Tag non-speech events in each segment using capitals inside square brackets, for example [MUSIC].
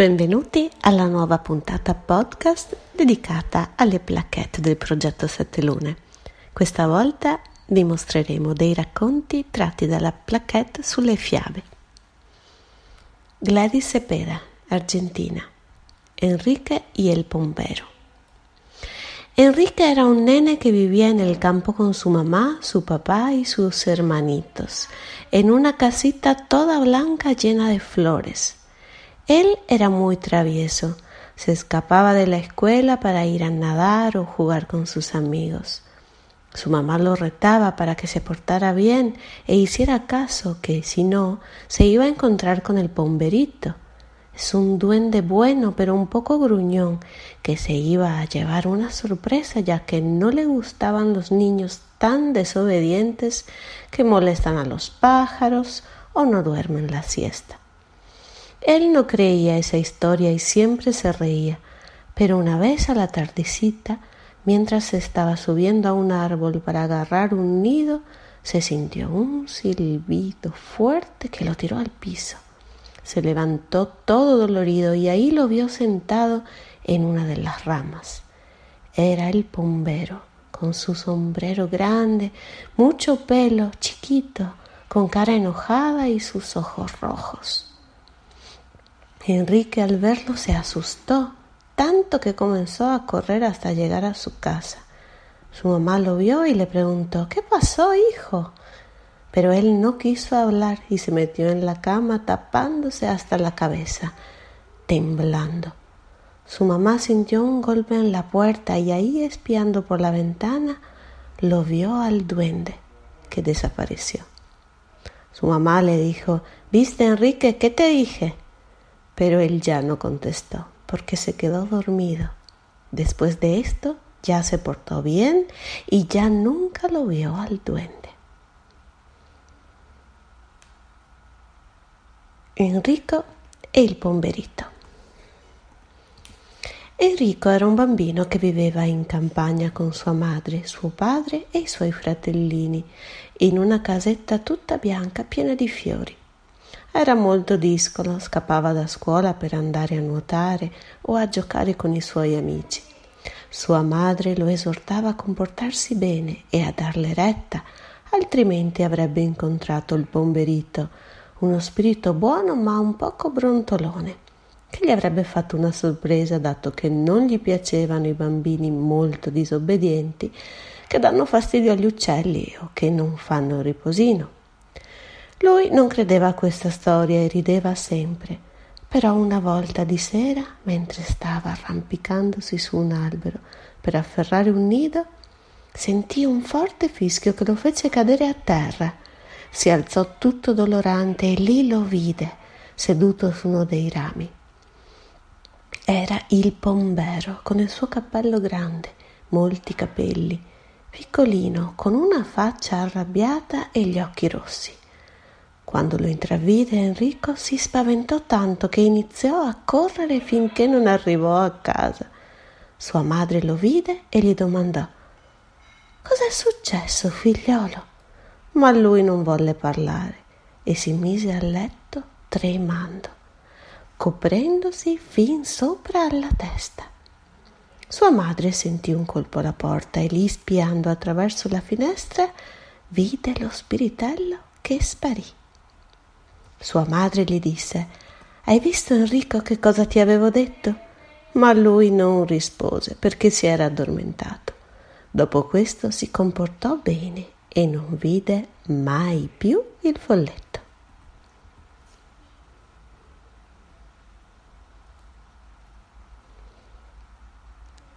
Benvenuti alla nuova puntata podcast dedicata alle plaquette del progetto Sette Lune. Questa volta vi mostreremo dei racconti tratti dalla plaquette sulle fiabe. Gladys Cepeda, Argentina. Enrique y el Pombero. Enrique era un nene que vivía en el campo con su mamá, su papá y sus hermanitos, en una casita toda blanca llena de flores. Él era muy travieso, se escapaba de la escuela para ir a nadar o jugar con sus amigos. Su mamá lo retaba para que se portara bien e hiciera caso que, si no, se iba a encontrar con el pomberito, es un duende bueno, pero un poco gruñón, que se iba a llevar una sorpresa ya que no le gustaban los niños tan desobedientes que molestan a los pájaros o no duermen la siesta. Él no creía esa historia y siempre se reía, pero una vez a la tardecita, mientras se estaba subiendo a un árbol para agarrar un nido, se sintió un silbido fuerte que lo tiró al piso. Se levantó todo dolorido y ahí lo vio sentado en una de las ramas. Era el pombero, con su sombrero grande, mucho pelo, chiquito, con cara enojada y sus ojos rojos. Enrique al verlo se asustó, tanto que comenzó a correr hasta llegar a su casa. Su mamá lo vio y le preguntó ¿Qué pasó, hijo? Pero él no quiso hablar y se metió en la cama tapándose hasta la cabeza, temblando. Su mamá sintió un golpe en la puerta y ahí espiando por la ventana lo vio al duende, que desapareció. Su mamá le dijo ¿Viste, Enrique? ¿Qué te dije? Pero él ya no contestó, porque se quedó dormido. Después de esto ya se portó bien y ya nunca lo vio al duende. Enrico e il pomberito. Enrico era un bambino che viveva in campagna con sua madre, suo padre e i suoi fratellini, in una casetta tutta bianca piena di fiori. Era molto discolo, scappava da scuola per andare a nuotare o a giocare con i suoi amici. Sua madre lo esortava a comportarsi bene e a darle retta, altrimenti avrebbe incontrato il pomberito, uno spirito buono ma un poco brontolone, che gli avrebbe fatto una sorpresa dato che non gli piacevano i bambini molto disobbedienti che danno fastidio agli uccelli o che non fanno riposino. Lui non credeva a questa storia e rideva sempre, però una volta di sera, mentre stava arrampicandosi su un albero per afferrare un nido, sentì un forte fischio che lo fece cadere a terra si alzò tutto dolorante e lì lo vide, seduto su uno dei rami. Era il pombero, con il suo cappello grande, molti capelli, piccolino, con una faccia arrabbiata e gli occhi rossi. Quando lo intravide Enrico si spaventò tanto che iniziò a correre finché non arrivò a casa. Sua madre lo vide e gli domandò Cos'è successo, figliolo? ma lui non volle parlare e si mise a letto tremando, coprendosi fin sopra alla testa. Sua madre sentì un colpo alla porta e lì, spiando attraverso la finestra, vide lo spiritello che sparì. Sua madre gli disse Hai visto Enrico che cosa ti avevo detto? Ma lui non rispose perché si era addormentato. Dopo questo si comportò bene e non vide mai più il folletto.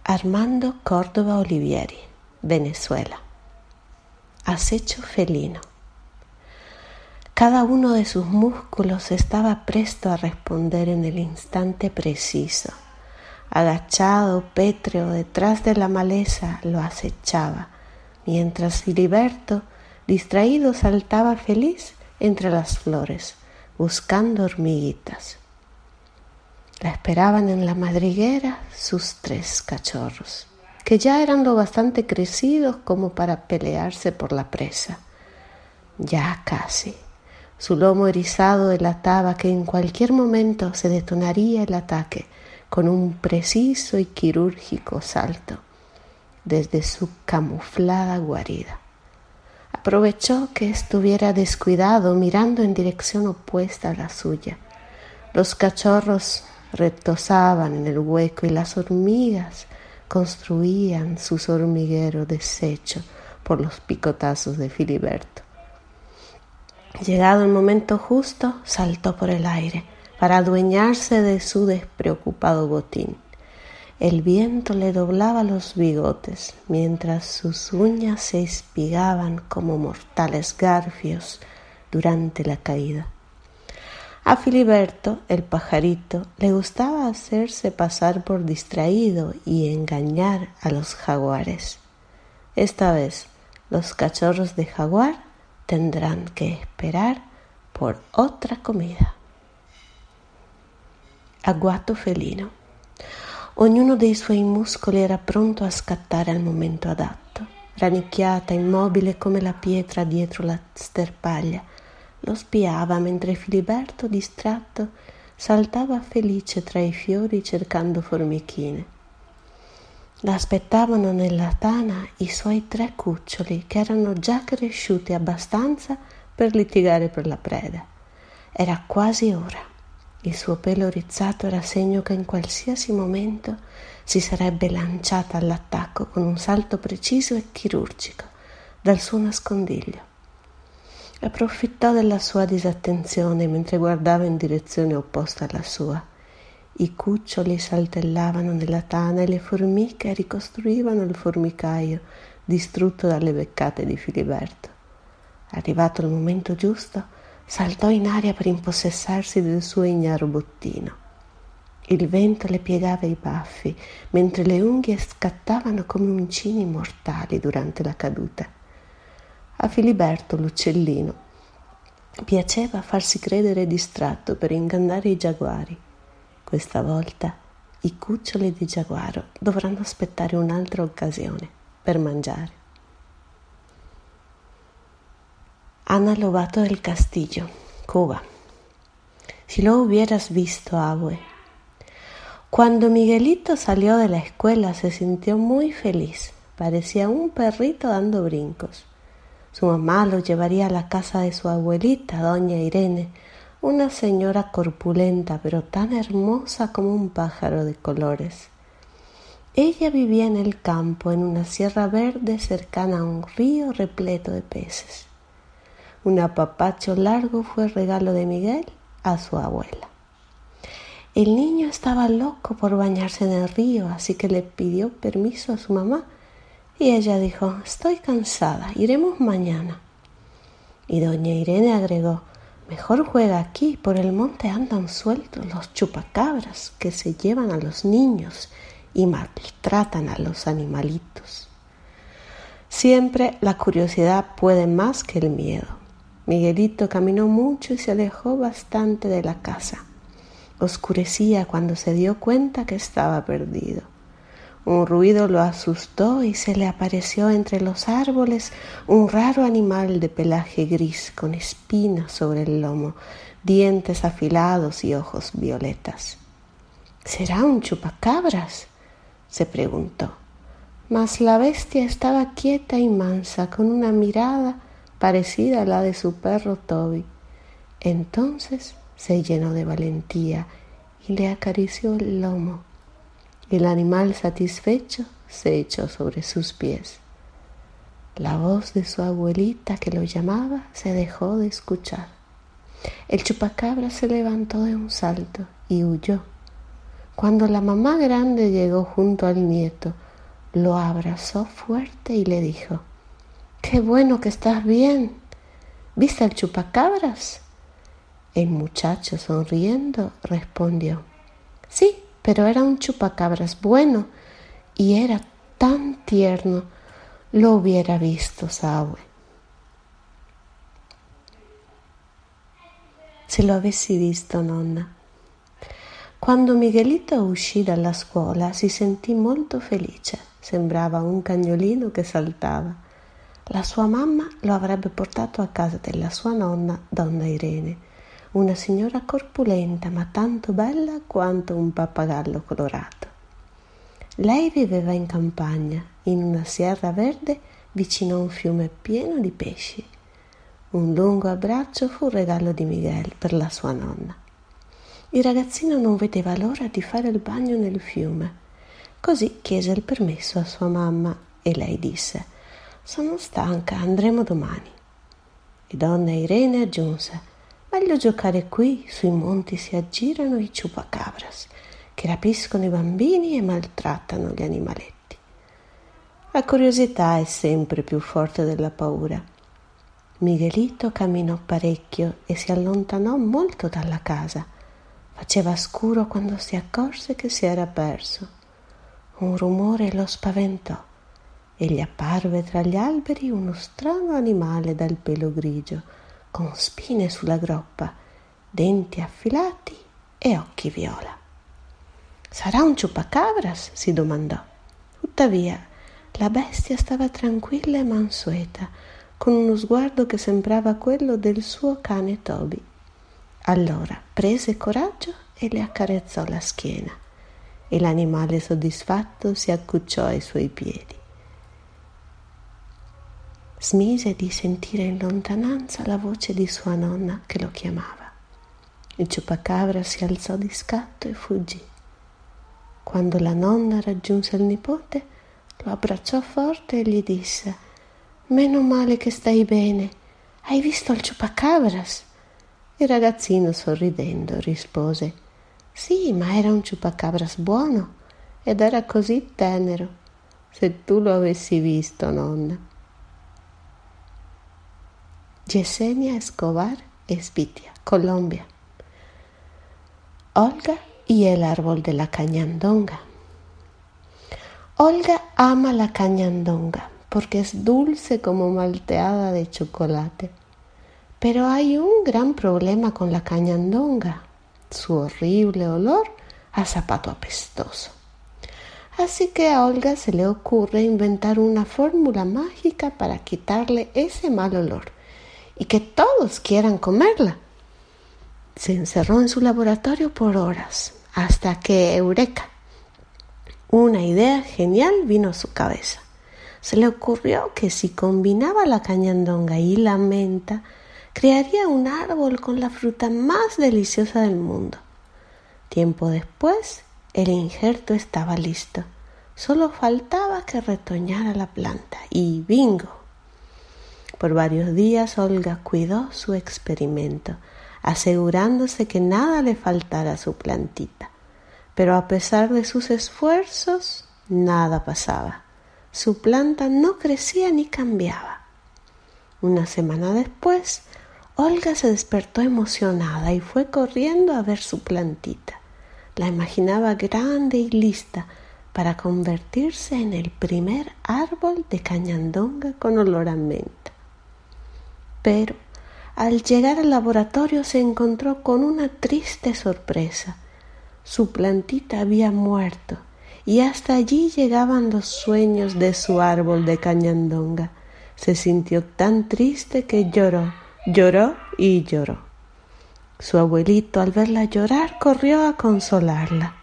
Armando Córdoba Olivieri, Venezuela. Acecho felino. Cada uno de sus músculos estaba presto a responder en el instante preciso. Agachado, pétreo, detrás de la maleza, lo acechaba mientras Filiberto, distraído, saltaba feliz entre las flores, buscando hormiguitas. La esperaban en la madriguera sus tres cachorros, que ya eran lo bastante crecidos como para pelearse por la presa. Ya casi. Su lomo erizado delataba que en cualquier momento se detonaría el ataque con un preciso y quirúrgico salto desde su camuflada guarida. Aprovechó que estuviera descuidado mirando en dirección opuesta a la suya. Los cachorros retosaban en el hueco y las hormigas construían sus hormigueros deshecho por los picotazos de Filiberto. Llegado el momento justo, saltó por el aire para adueñarse de su despreocupado botín. El viento le doblaba los bigotes, mientras sus uñas se espigaban como mortales garfios durante la caída. A Filiberto, el pajarito, le gustaba hacerse pasar por distraído y engañar a los jaguares. Esta vez, los cachorros de jaguar tendrán que esperar por otra comida. Agguato felino. Ognuno dei suoi muscoli era pronto a scattare al momento adatto. Rannicchiata, immobile come la pietra dietro la sterpaglia, lo spiava mentre Filiberto, distratto, saltava felice tra i fiori cercando formichine. L'aspettavano nella tana i suoi tre cuccioli che erano già cresciuti abbastanza per litigare per la preda. Era quasi ora. Il suo pelo rizzato era segno che in qualsiasi momento si sarebbe lanciata all'attacco con un salto preciso e chirurgico dal suo nascondiglio. Approfittò della sua disattenzione mentre guardava in direzione opposta alla sua. I cuccioli saltellavano nella tana e le formiche ricostruivano il formicaio distrutto dalle beccate di Filiberto. Arrivato il momento giusto, saltò in aria per impossessarsi del suo ignaro bottino. Il vento le piegava i baffi, mentre le unghie scattavano come uncini mortali durante la caduta. A Filiberto l'uccellino piaceva farsi credere distratto per ingannare i giaguari. Questa volta i cuccioli di giaguaro dovranno aspettare un'altra occasione per mangiare. Ana Lobato del Castillo, Cuba. Si lo hubieras visto, abue. Cuando Miguelito salió de la escuela se sintió muy feliz. Parecía un perrito dando brincos. Su mamá lo llevaría a la casa de su abuelita, doña Irene, una señora corpulenta pero tan hermosa como un pájaro de colores. Ella vivía en el campo, en una sierra verde cercana a un río repleto de peces. Un apapacho largo fue regalo de Miguel a su abuela. El niño estaba loco por bañarse en el río, así que le pidió permiso a su mamá y ella dijo, estoy cansada, iremos mañana. Y doña Irene agregó, mejor juega aquí, por el monte andan sueltos los chupacabras que se llevan a los niños y maltratan a los animalitos. Siempre la curiosidad puede más que el miedo. Miguelito caminó mucho y se alejó bastante de la casa. Oscurecía cuando se dio cuenta que estaba perdido. Un ruido lo asustó y se le apareció entre los árboles un raro animal de pelaje gris con espinas sobre el lomo, dientes afilados y ojos violetas. ¿Será un chupacabras? se preguntó. Mas la bestia estaba quieta y mansa, con una mirada parecida a la de su perro Toby. Entonces se llenó de valentía y le acarició el lomo. El animal satisfecho se echó sobre sus pies. La voz de su abuelita que lo llamaba se dejó de escuchar. El chupacabra se levantó de un salto y huyó. Cuando la mamá grande llegó junto al nieto, lo abrazó fuerte y le dijo, Qué bueno que estás bien. ¿Viste al chupacabras? El muchacho sonriendo respondió, Sí, pero era un chupacabras bueno y era tan tierno, lo hubiera visto Saue. Se lo avessi visto, nonna. Quando Miguelito uscì dalla scuola si sentì molto felice, sembrava un cagnolino che saltava. la sua mamma lo avrebbe portato a casa della sua nonna, donna Irene, una signora corpulenta ma tanto bella quanto un pappagallo colorato. Lei viveva in campagna, in una sierra verde vicino a un fiume pieno di pesci. Un lungo abbraccio fu un regalo di Miguel per la sua nonna. Il ragazzino non vedeva l'ora di fare il bagno nel fiume. Così chiese il permesso a sua mamma e lei disse sono stanca, andremo domani. E donna Irene aggiunse: Meglio giocare qui, sui monti si aggirano i ciupacabras, che rapiscono i bambini e maltrattano gli animaletti. La curiosità è sempre più forte della paura. Miguelito camminò parecchio e si allontanò molto dalla casa. Faceva scuro quando si accorse che si era perso. Un rumore lo spaventò e gli apparve tra gli alberi uno strano animale dal pelo grigio, con spine sulla groppa, denti affilati e occhi viola. Sarà un ciupacabras? si domandò. Tuttavia, la bestia stava tranquilla e mansueta, con uno sguardo che sembrava quello del suo cane Toby. Allora prese coraggio e le accarezzò la schiena, e l'animale soddisfatto si accucciò ai suoi piedi smise di sentire in lontananza la voce di sua nonna che lo chiamava. Il ciupacabra si alzò di scatto e fuggì. Quando la nonna raggiunse il nipote, lo abbracciò forte e gli disse Meno male che stai bene. Hai visto il ciupacabras? Il ragazzino sorridendo rispose Sì, ma era un ciupacabras buono ed era così tenero. Se tu lo avessi visto, nonna. Yesenia Escobar Espitia, Colombia. Olga y el árbol de la cañandonga. Olga ama la cañandonga porque es dulce como malteada de chocolate. Pero hay un gran problema con la cañandonga, su horrible olor a zapato apestoso. Así que a Olga se le ocurre inventar una fórmula mágica para quitarle ese mal olor y que todos quieran comerla. Se encerró en su laboratorio por horas hasta que, eureka, una idea genial vino a su cabeza. Se le ocurrió que si combinaba la cañandonga y la menta, crearía un árbol con la fruta más deliciosa del mundo. Tiempo después, el injerto estaba listo. Solo faltaba que retoñara la planta y bingo, por varios días Olga cuidó su experimento, asegurándose que nada le faltara a su plantita. Pero a pesar de sus esfuerzos, nada pasaba. Su planta no crecía ni cambiaba. Una semana después, Olga se despertó emocionada y fue corriendo a ver su plantita. La imaginaba grande y lista para convertirse en el primer árbol de cañandonga con olor a menta pero al llegar al laboratorio se encontró con una triste sorpresa. Su plantita había muerto y hasta allí llegaban los sueños de su árbol de cañandonga. Se sintió tan triste que lloró, lloró y lloró. Su abuelito al verla llorar corrió a consolarla.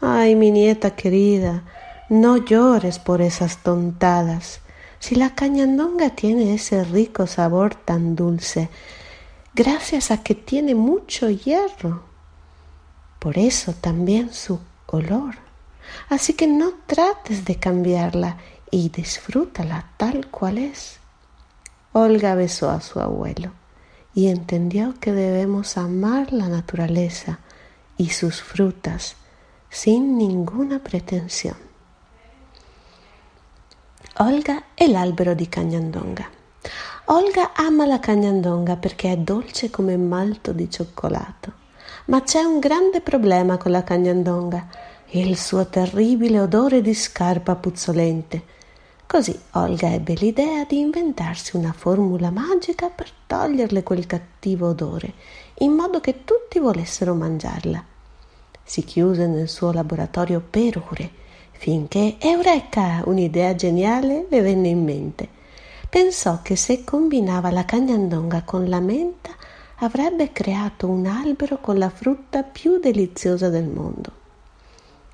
Ay, mi nieta querida, no llores por esas tontadas. Si la cañandonga tiene ese rico sabor tan dulce, gracias a que tiene mucho hierro. Por eso también su olor. Así que no trates de cambiarla y disfrútala tal cual es. Olga besó a su abuelo y entendió que debemos amar la naturaleza y sus frutas sin ninguna pretensión. Olga e l'albero di cagnandonga. Olga ama la cagnandonga perché è dolce come malto di cioccolato. Ma c'è un grande problema con la cagnandonga, il suo terribile odore di scarpa puzzolente. Così Olga ebbe l'idea di inventarsi una formula magica per toglierle quel cattivo odore, in modo che tutti volessero mangiarla. Si chiuse nel suo laboratorio per ore finché Eureka! un'idea geniale le venne in mente. pensò che se combinava la cagnandonga con la menta avrebbe creato un albero con la frutta più deliziosa del mondo.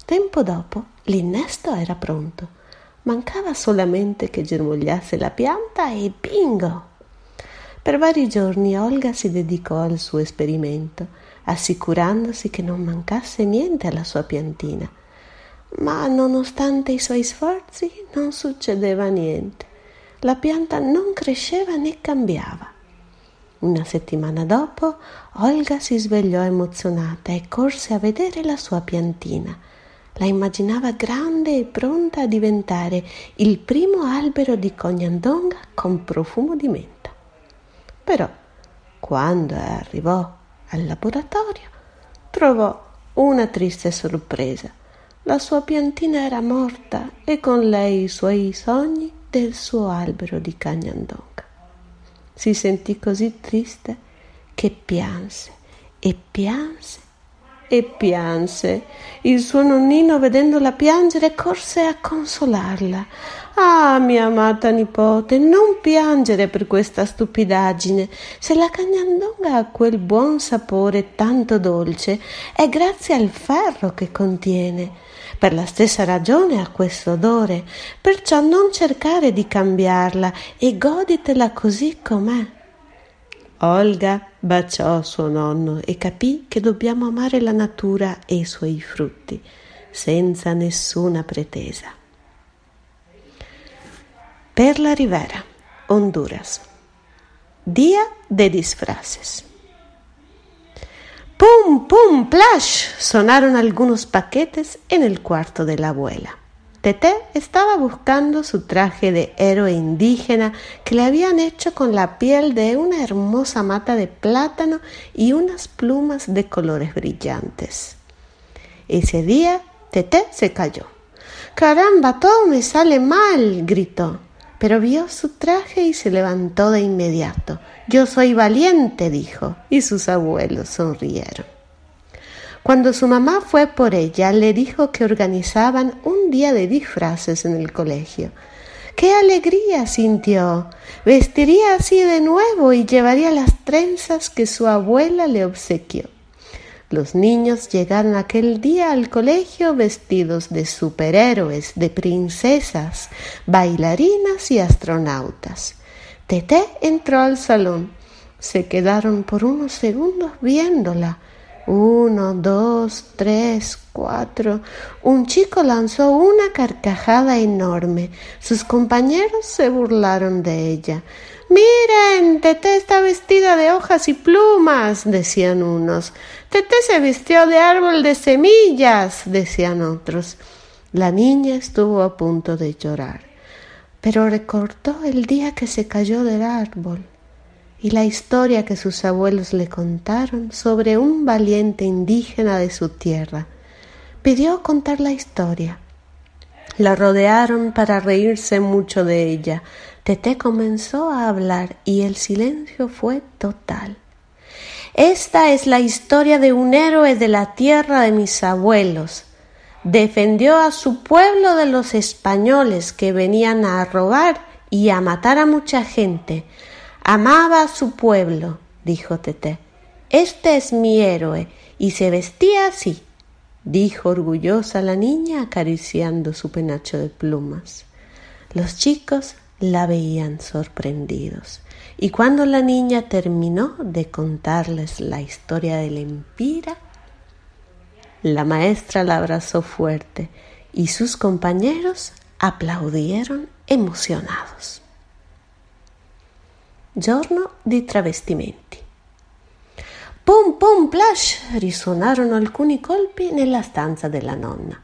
Tempo dopo l'innesto era pronto. Mancava solamente che germogliasse la pianta e bingo! Per vari giorni Olga si dedicò al suo esperimento, assicurandosi che non mancasse niente alla sua piantina. Ma nonostante i suoi sforzi non succedeva niente. La pianta non cresceva né cambiava. Una settimana dopo Olga si svegliò emozionata e corse a vedere la sua piantina. La immaginava grande e pronta a diventare il primo albero di cognandonga con profumo di menta. Però, quando arrivò al laboratorio, trovò una triste sorpresa. La sua piantina era morta e con lei i suoi sogni del suo albero di cagnandonga. Si sentì così triste che pianse e pianse e pianse. Il suo nonnino, vedendola piangere, corse a consolarla. Ah, mia amata nipote, non piangere per questa stupidaggine. Se la cagnandonga ha quel buon sapore tanto dolce, è grazie al ferro che contiene. Per la stessa ragione ha questo odore, perciò non cercare di cambiarla e goditela così com'è. Olga baciò suo nonno e capì che dobbiamo amare la natura e i suoi frutti, senza nessuna pretesa. Per la Rivera, Honduras. Día de disfraces. ¡Pum, pum, plash! Sonaron algunos paquetes en el cuarto de la abuela. Tete estaba buscando su traje de héroe indígena que le habían hecho con la piel de una hermosa mata de plátano y unas plumas de colores brillantes. Ese día Tete se cayó. Caramba, todo me sale mal, gritó, pero vio su traje y se levantó de inmediato. Yo soy valiente, dijo, y sus abuelos sonrieron. Cuando su mamá fue por ella, le dijo que organizaban un día de disfraces en el colegio. ¡Qué alegría sintió! Vestiría así de nuevo y llevaría las trenzas que su abuela le obsequió. Los niños llegaron aquel día al colegio vestidos de superhéroes, de princesas, bailarinas y astronautas. Tete entró al salón. Se quedaron por unos segundos viéndola uno, dos, tres, cuatro. Un chico lanzó una carcajada enorme. Sus compañeros se burlaron de ella. Miren, Tete está vestida de hojas y plumas, decían unos. Tete se vistió de árbol de semillas, decían otros. La niña estuvo a punto de llorar, pero recordó el día que se cayó del árbol y la historia que sus abuelos le contaron sobre un valiente indígena de su tierra. Pidió contar la historia. La rodearon para reírse mucho de ella. Tete comenzó a hablar y el silencio fue total. Esta es la historia de un héroe de la tierra de mis abuelos. Defendió a su pueblo de los españoles que venían a robar y a matar a mucha gente. Amaba a su pueblo, dijo Tete. Este es mi héroe, y se vestía así, dijo orgullosa la niña acariciando su penacho de plumas. Los chicos la veían sorprendidos, y cuando la niña terminó de contarles la historia del empira, la maestra la abrazó fuerte y sus compañeros aplaudieron emocionados. Giorno di travestimenti. Pum pum plash risuonarono alcuni colpi nella stanza della nonna.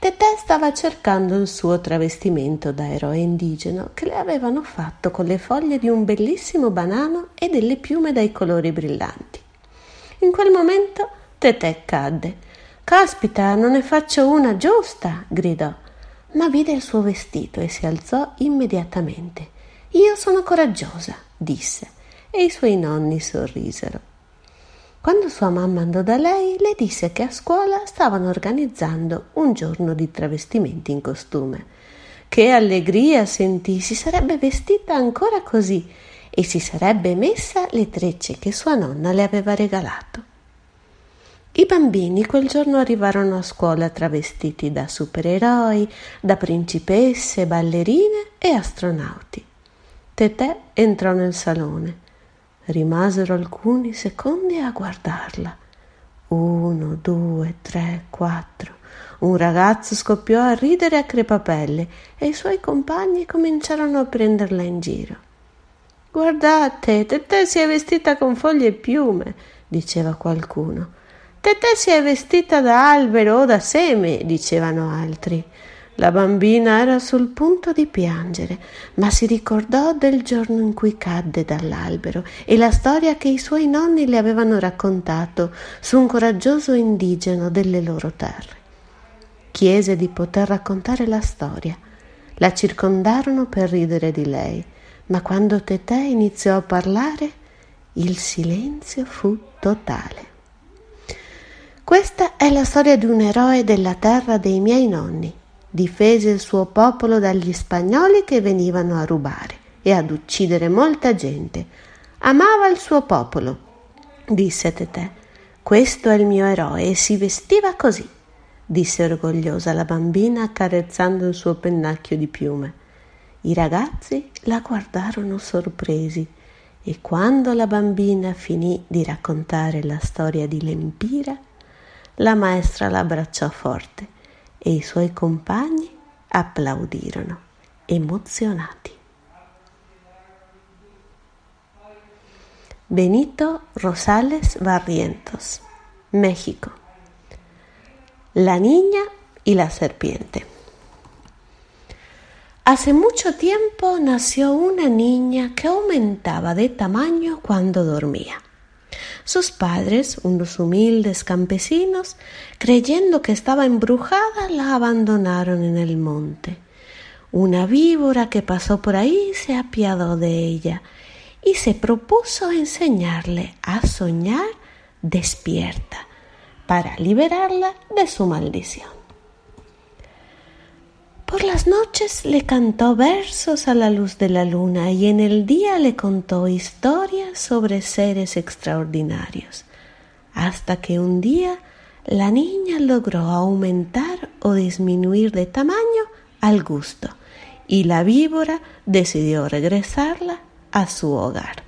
Tetè stava cercando il suo travestimento da eroe indigeno che le avevano fatto con le foglie di un bellissimo banano e delle piume dai colori brillanti. In quel momento Tetè cadde. Caspita, non ne faccio una giusta! gridò, ma vide il suo vestito e si alzò immediatamente. Io sono coraggiosa, disse, e i suoi nonni sorrisero. Quando sua mamma andò da lei, le disse che a scuola stavano organizzando un giorno di travestimenti in costume. Che allegria sentì, si sarebbe vestita ancora così e si sarebbe messa le trecce che sua nonna le aveva regalato. I bambini quel giorno arrivarono a scuola travestiti da supereroi, da principesse, ballerine e astronauti. Tetè entrò nel salone. Rimasero alcuni secondi a guardarla. Uno, due, tre, quattro. Un ragazzo scoppiò a ridere a crepapelle e i suoi compagni cominciarono a prenderla in giro. Guardate, Tetè si è vestita con foglie e piume, diceva qualcuno. Tetè si è vestita da albero o da seme, dicevano altri. La bambina era sul punto di piangere, ma si ricordò del giorno in cui cadde dall'albero e la storia che i suoi nonni le avevano raccontato su un coraggioso indigeno delle loro terre. Chiese di poter raccontare la storia. La circondarono per ridere di lei, ma quando Tetè iniziò a parlare, il silenzio fu totale. Questa è la storia di un eroe della terra dei miei nonni. Difese il suo popolo dagli spagnoli che venivano a rubare e ad uccidere molta gente. Amava il suo popolo, disse Tetè. Questo è il mio eroe e si vestiva così, disse orgogliosa la bambina accarezzando il suo pennacchio di piume. I ragazzi la guardarono sorpresi e quando la bambina finì di raccontare la storia di Lempira, la maestra l'abbracciò forte e i suoi compagni applaudirono, emozionati. Benito Rosales Barrientos, México. La niña y la serpiente. Hace mucho tiempo nació una niña que aumentaba de tamaño cuando dormía. Sus padres, unos humildes campesinos, creyendo que estaba embrujada, la abandonaron en el monte. Una víbora que pasó por ahí se apiadó de ella y se propuso enseñarle a soñar despierta para liberarla de su maldición. Por las noches le cantó versos a la luz de la luna y en el día le contó historias sobre seres extraordinarios, hasta que un día la niña logró aumentar o disminuir de tamaño al gusto y la víbora decidió regresarla a su hogar.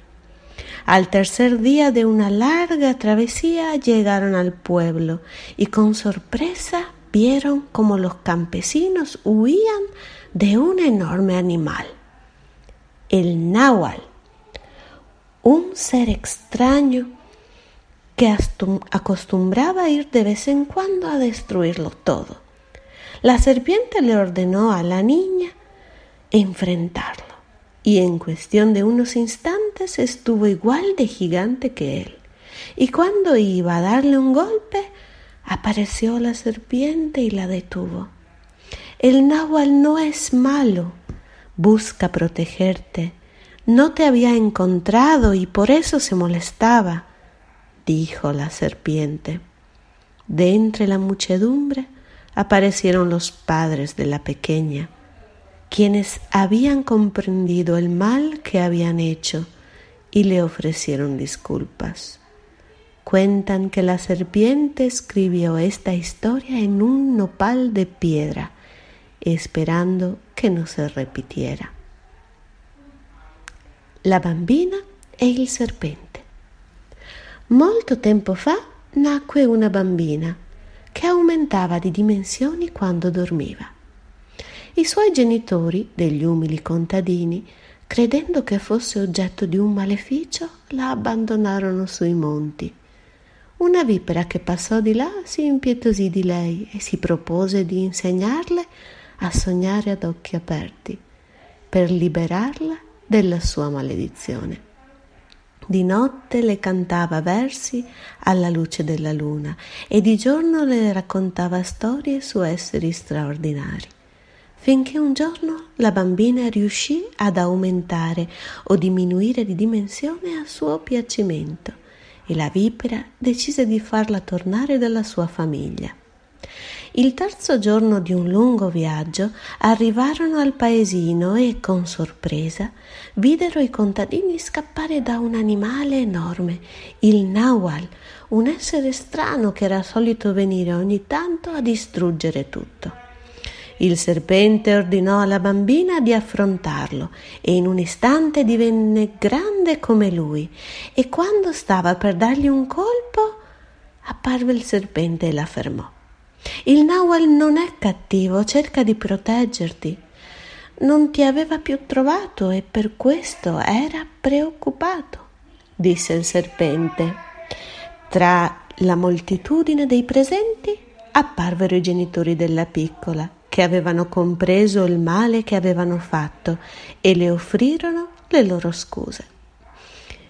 Al tercer día de una larga travesía llegaron al pueblo y con sorpresa vieron como los campesinos huían de un enorme animal, el náhuatl, un ser extraño que acostumbraba ir de vez en cuando a destruirlo todo. La serpiente le ordenó a la niña enfrentarlo y en cuestión de unos instantes estuvo igual de gigante que él. Y cuando iba a darle un golpe, apareció la serpiente y la detuvo. El náhuatl no es malo, busca protegerte. No te había encontrado y por eso se molestaba, dijo la serpiente. De entre la muchedumbre aparecieron los padres de la pequeña, quienes habían comprendido el mal que habían hecho y le ofrecieron disculpas. Cuentan que la serpiente escribió esta historia en un nopal de piedra, esperando que no se repitiera. La bambina e il serpente. Molto tempo fa nacque una bambina che aumentava di dimensioni quando dormiva. I suoi genitori, degli umili contadini, credendo che fosse oggetto di un maleficio, la abbandonarono sui monti una vipera che passò di là si impietosì di lei e si propose di insegnarle a sognare ad occhi aperti per liberarla della sua maledizione. Di notte le cantava versi alla luce della luna e di giorno le raccontava storie su esseri straordinari, finché un giorno la bambina riuscì ad aumentare o diminuire di dimensione a suo piacimento e la vipera decise di farla tornare dalla sua famiglia. Il terzo giorno di un lungo viaggio arrivarono al paesino e, con sorpresa, videro i contadini scappare da un animale enorme, il Nawal, un essere strano che era solito venire ogni tanto a distruggere tutto. Il serpente ordinò alla bambina di affrontarlo e in un istante divenne grande come lui e quando stava per dargli un colpo apparve il serpente e la fermò. Il Nawal non è cattivo, cerca di proteggerti. Non ti aveva più trovato e per questo era preoccupato, disse il serpente. Tra la moltitudine dei presenti apparvero i genitori della piccola, che avevano compreso il male che avevano fatto e le offrirono le loro scuse.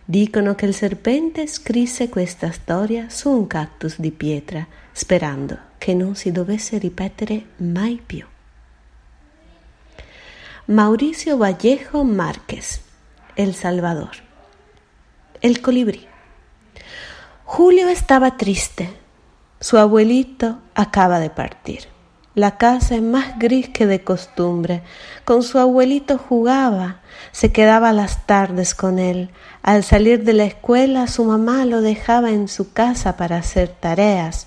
Dicono che il serpente scrisse questa storia su un cactus di pietra, sperando che non si dovesse ripetere mai più. Mauricio Vallejo Márquez, El Salvador. El colibrí. Julio estaba triste. Su abuelito acaba de partir. La casa es más gris que de costumbre. Con su abuelito jugaba, se quedaba las tardes con él. Al salir de la escuela su mamá lo dejaba en su casa para hacer tareas.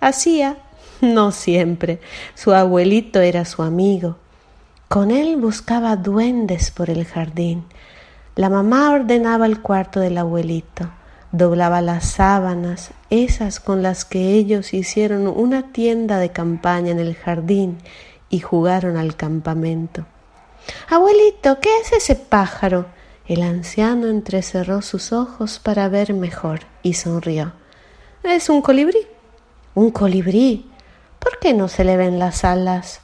Hacía, [LAUGHS] no siempre, su abuelito era su amigo. Con él buscaba duendes por el jardín. La mamá ordenaba el cuarto del abuelito doblaba las sábanas, esas con las que ellos hicieron una tienda de campaña en el jardín y jugaron al campamento. Abuelito, ¿qué es ese pájaro? El anciano entrecerró sus ojos para ver mejor y sonrió. Es un colibrí. Un colibrí. ¿Por qué no se le ven las alas?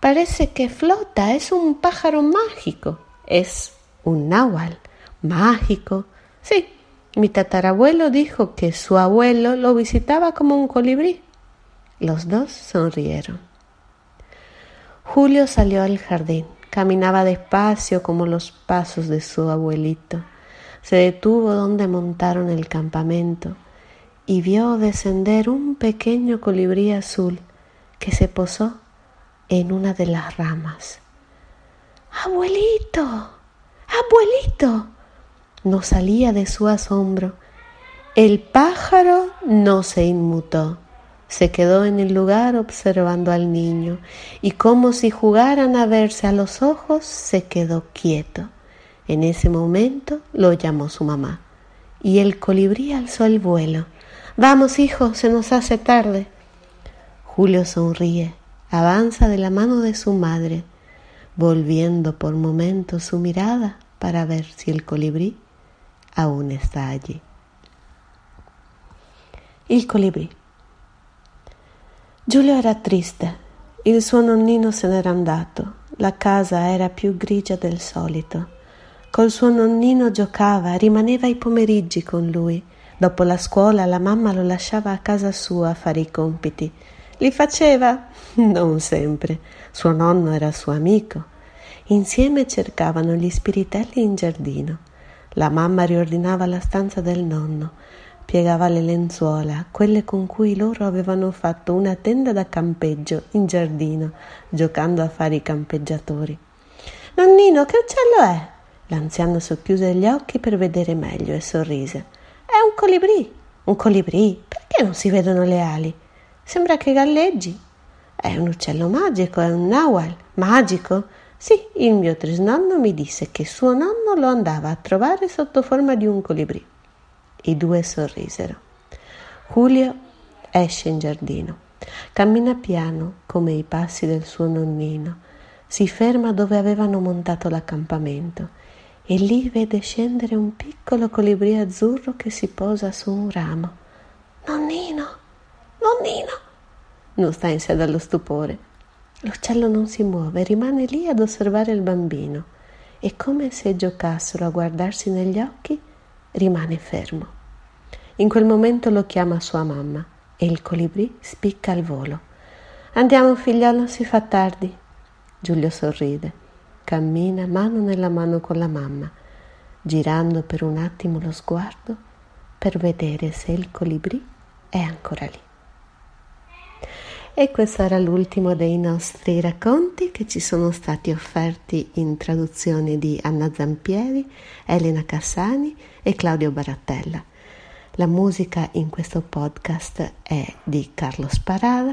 Parece que flota, es un pájaro mágico. Es un náhuatl. Mágico. Sí, mi tatarabuelo dijo que su abuelo lo visitaba como un colibrí. Los dos sonrieron. Julio salió al jardín. Caminaba despacio como los pasos de su abuelito. Se detuvo donde montaron el campamento y vio descender un pequeño colibrí azul que se posó en una de las ramas. Abuelito, abuelito, no salía de su asombro. El pájaro no se inmutó, se quedó en el lugar observando al niño y como si jugaran a verse a los ojos, se quedó quieto. En ese momento lo llamó su mamá y el colibrí alzó el vuelo. Vamos, hijo, se nos hace tarde. Julio sonríe, avanza de la mano de su madre, volviendo por momentos su mirada para ver si el colibrí aún está allí. Il colibrì. Giulio era triste, il suo nonnino se n'era andato, la casa era più grigia del solito. Col suo nonnino giocava, rimaneva i pomeriggi con lui. Dopo la scuola la mamma lo lasciava a casa sua a fare i compiti. Li faceva? [LAUGHS] Non sempre. Suo nonno era suo amico. Insieme cercavano gli spiritelli in giardino. La mamma riordinava la stanza del nonno, piegava le lenzuola, quelle con cui loro avevano fatto una tenda da campeggio in giardino, giocando a fare i campeggiatori. Nonnino, che uccello è? L'anziano socchiuse gli occhi per vedere meglio e sorrise. È un colibrì. Un colibrì? Perché non si vedono le ali? Sembra che galleggi. È un uccello magico, è un nawal. Magico? Sì, il mio trisnonno mi disse che suo nonno lo andava a trovare sotto forma di un colibrì. I due sorrisero. Julio esce in giardino, cammina piano come i passi del suo nonnino, si ferma dove avevano montato l'accampamento e lì vede scendere un piccolo colibrì azzurro che si posa su un ramo. Nonnino, nonnino! Non sta in sé dallo stupore L'uccello non si muove, rimane lì ad osservare il bambino e come se giocassero a guardarsi negli occhi, rimane fermo. In quel momento lo chiama sua mamma e il colibrì spicca al volo. Andiamo figliolo, si fa tardi. Giulio sorride, cammina mano nella mano con la mamma, girando per un attimo lo sguardo per vedere se il colibrì è ancora lì. E questo era l'ultimo dei nostri racconti che ci sono stati offerti in traduzione di Anna Zampieri, Elena Cassani e Claudio Barattella. La musica in questo podcast è di Carlo Sparada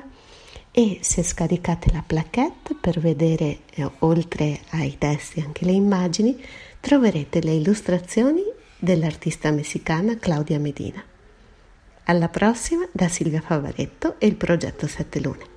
e se scaricate la plaquette per vedere eh, oltre ai testi anche le immagini troverete le illustrazioni dell'artista messicana Claudia Medina. Alla prossima da Silvia Favaretto e il progetto Sette Lune.